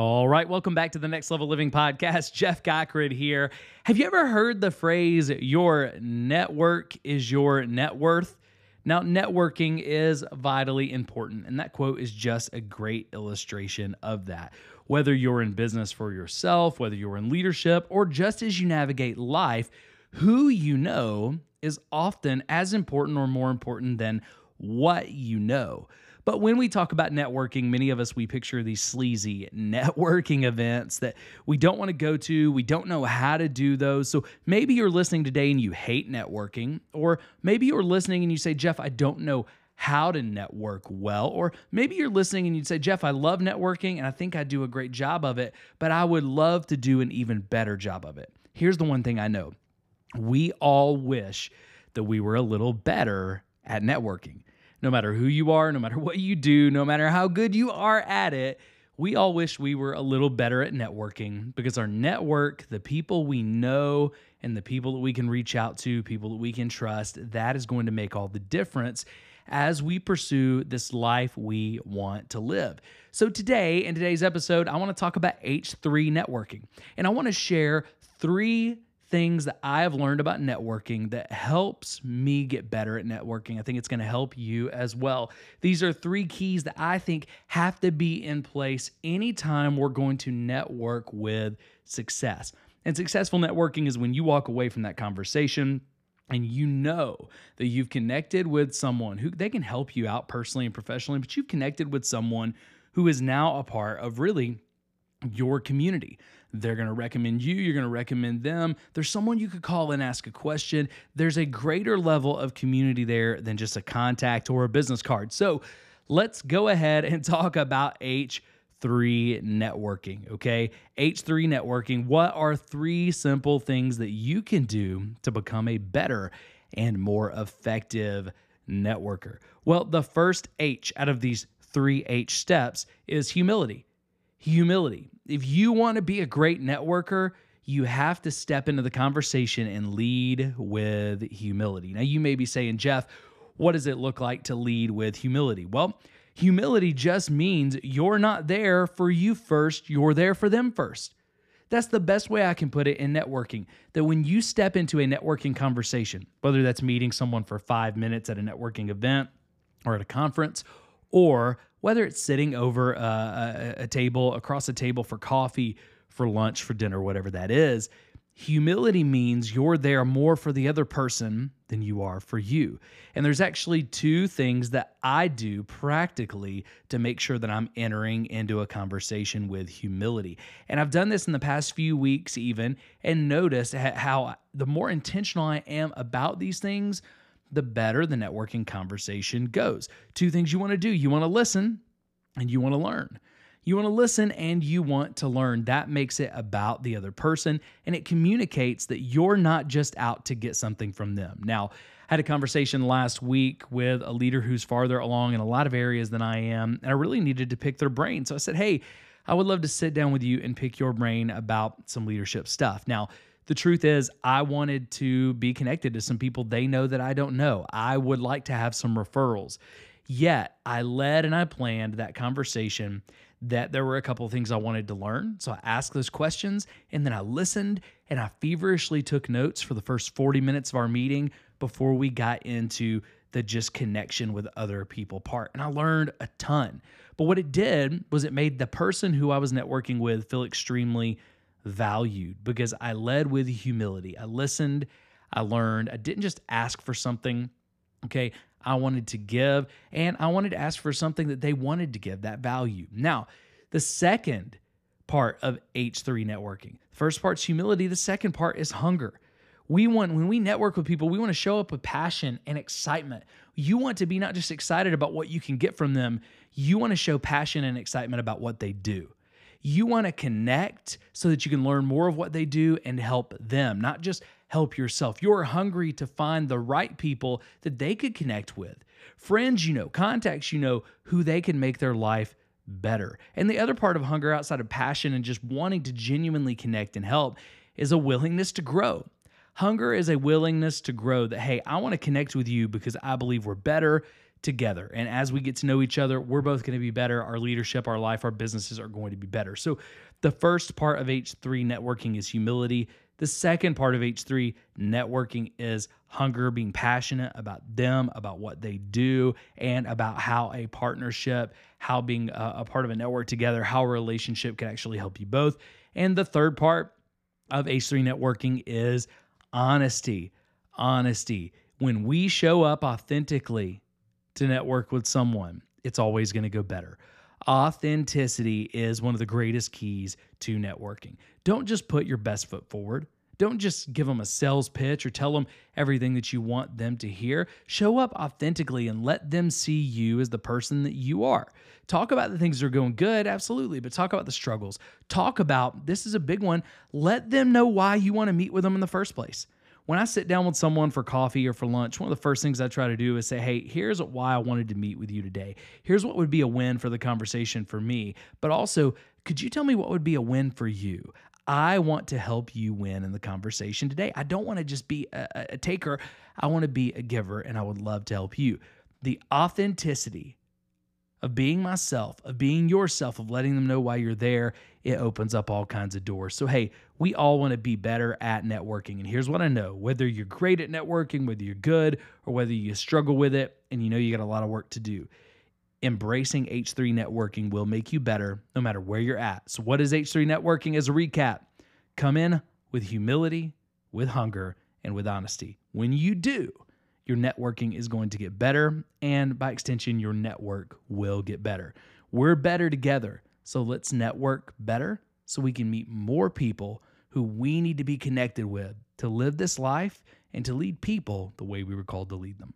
All right, welcome back to the Next Level Living podcast. Jeff Cochran here. Have you ever heard the phrase, your network is your net worth? Now, networking is vitally important, and that quote is just a great illustration of that. Whether you're in business for yourself, whether you're in leadership, or just as you navigate life, who you know is often as important or more important than what you know. But when we talk about networking, many of us we picture these sleazy networking events that we don't want to go to, we don't know how to do those. So maybe you're listening today and you hate networking, or maybe you're listening and you say, "Jeff, I don't know how to network well. Or maybe you're listening and you'd say, Jeff, I love networking and I think I do a great job of it, but I would love to do an even better job of it. Here's the one thing I know we all wish that we were a little better at networking. No matter who you are, no matter what you do, no matter how good you are at it, we all wish we were a little better at networking because our network, the people we know, and the people that we can reach out to, people that we can trust, that is going to make all the difference as we pursue this life we want to live. So, today, in today's episode, I want to talk about H3 networking. And I want to share three things that I have learned about networking that helps me get better at networking. I think it's going to help you as well. These are three keys that I think have to be in place anytime we're going to network with success. And successful networking is when you walk away from that conversation and you know that you've connected with someone who they can help you out personally and professionally, but you've connected with someone who is now a part of really your community. They're going to recommend you, you're going to recommend them. There's someone you could call and ask a question. There's a greater level of community there than just a contact or a business card. So let's go ahead and talk about H3 networking, okay? H3 networking. What are three simple things that you can do to become a better and more effective networker? Well, the first H out of these three H steps is humility humility. If you want to be a great networker, you have to step into the conversation and lead with humility. Now, you may be saying, Jeff, what does it look like to lead with humility? Well, humility just means you're not there for you first, you're there for them first. That's the best way I can put it in networking. That when you step into a networking conversation, whether that's meeting someone for five minutes at a networking event or at a conference, or whether it's sitting over a, a, a table, across a table for coffee, for lunch, for dinner, whatever that is. Humility means you're there more for the other person than you are for you. And there's actually two things that I do practically to make sure that I'm entering into a conversation with humility. And I've done this in the past few weeks, even, and noticed how the more intentional I am about these things, the better the networking conversation goes. Two things you want to do you want to listen and you want to learn. You want to listen and you want to learn. That makes it about the other person and it communicates that you're not just out to get something from them. Now, I had a conversation last week with a leader who's farther along in a lot of areas than I am, and I really needed to pick their brain. So I said, Hey, I would love to sit down with you and pick your brain about some leadership stuff. Now, the truth is, I wanted to be connected to some people they know that I don't know. I would like to have some referrals. Yet, I led and I planned that conversation that there were a couple of things I wanted to learn. So I asked those questions and then I listened and I feverishly took notes for the first 40 minutes of our meeting before we got into the just connection with other people part. And I learned a ton. But what it did was it made the person who I was networking with feel extremely valued because I led with humility. I listened, I learned, I didn't just ask for something. Okay. I wanted to give and I wanted to ask for something that they wanted to give, that value. Now, the second part of H3 networking, the first part's humility, the second part is hunger. We want, when we network with people, we want to show up with passion and excitement. You want to be not just excited about what you can get from them, you want to show passion and excitement about what they do. You want to connect so that you can learn more of what they do and help them, not just help yourself. You're hungry to find the right people that they could connect with. Friends you know, contacts you know, who they can make their life better. And the other part of hunger outside of passion and just wanting to genuinely connect and help is a willingness to grow. Hunger is a willingness to grow that, hey, I want to connect with you because I believe we're better together. And as we get to know each other, we're both going to be better. Our leadership, our life, our businesses are going to be better. So, the first part of H3 networking is humility. The second part of H3 networking is hunger, being passionate about them, about what they do, and about how a partnership, how being a, a part of a network together, how a relationship can actually help you both. And the third part of H3 networking is honesty. Honesty. When we show up authentically to network with someone, it's always going to go better. Authenticity is one of the greatest keys to networking. Don't just put your best foot forward. Don't just give them a sales pitch or tell them everything that you want them to hear. Show up authentically and let them see you as the person that you are. Talk about the things that are going good, absolutely, but talk about the struggles. Talk about this is a big one. Let them know why you want to meet with them in the first place when I sit down with someone for coffee or for lunch, one of the first things I try to do is say, hey, here's why I wanted to meet with you today. Here's what would be a win for the conversation for me. But also, could you tell me what would be a win for you? I want to help you win in the conversation today. I don't want to just be a, a taker, I want to be a giver, and I would love to help you. The authenticity of being myself, of being yourself, of letting them know why you're there, it opens up all kinds of doors. So, hey, we all want to be better at networking. And here's what I know whether you're great at networking, whether you're good, or whether you struggle with it and you know you got a lot of work to do, embracing H3 networking will make you better no matter where you're at. So, what is H3 networking as a recap? Come in with humility, with hunger, and with honesty. When you do, your networking is going to get better. And by extension, your network will get better. We're better together. So let's network better so we can meet more people who we need to be connected with to live this life and to lead people the way we were called to lead them.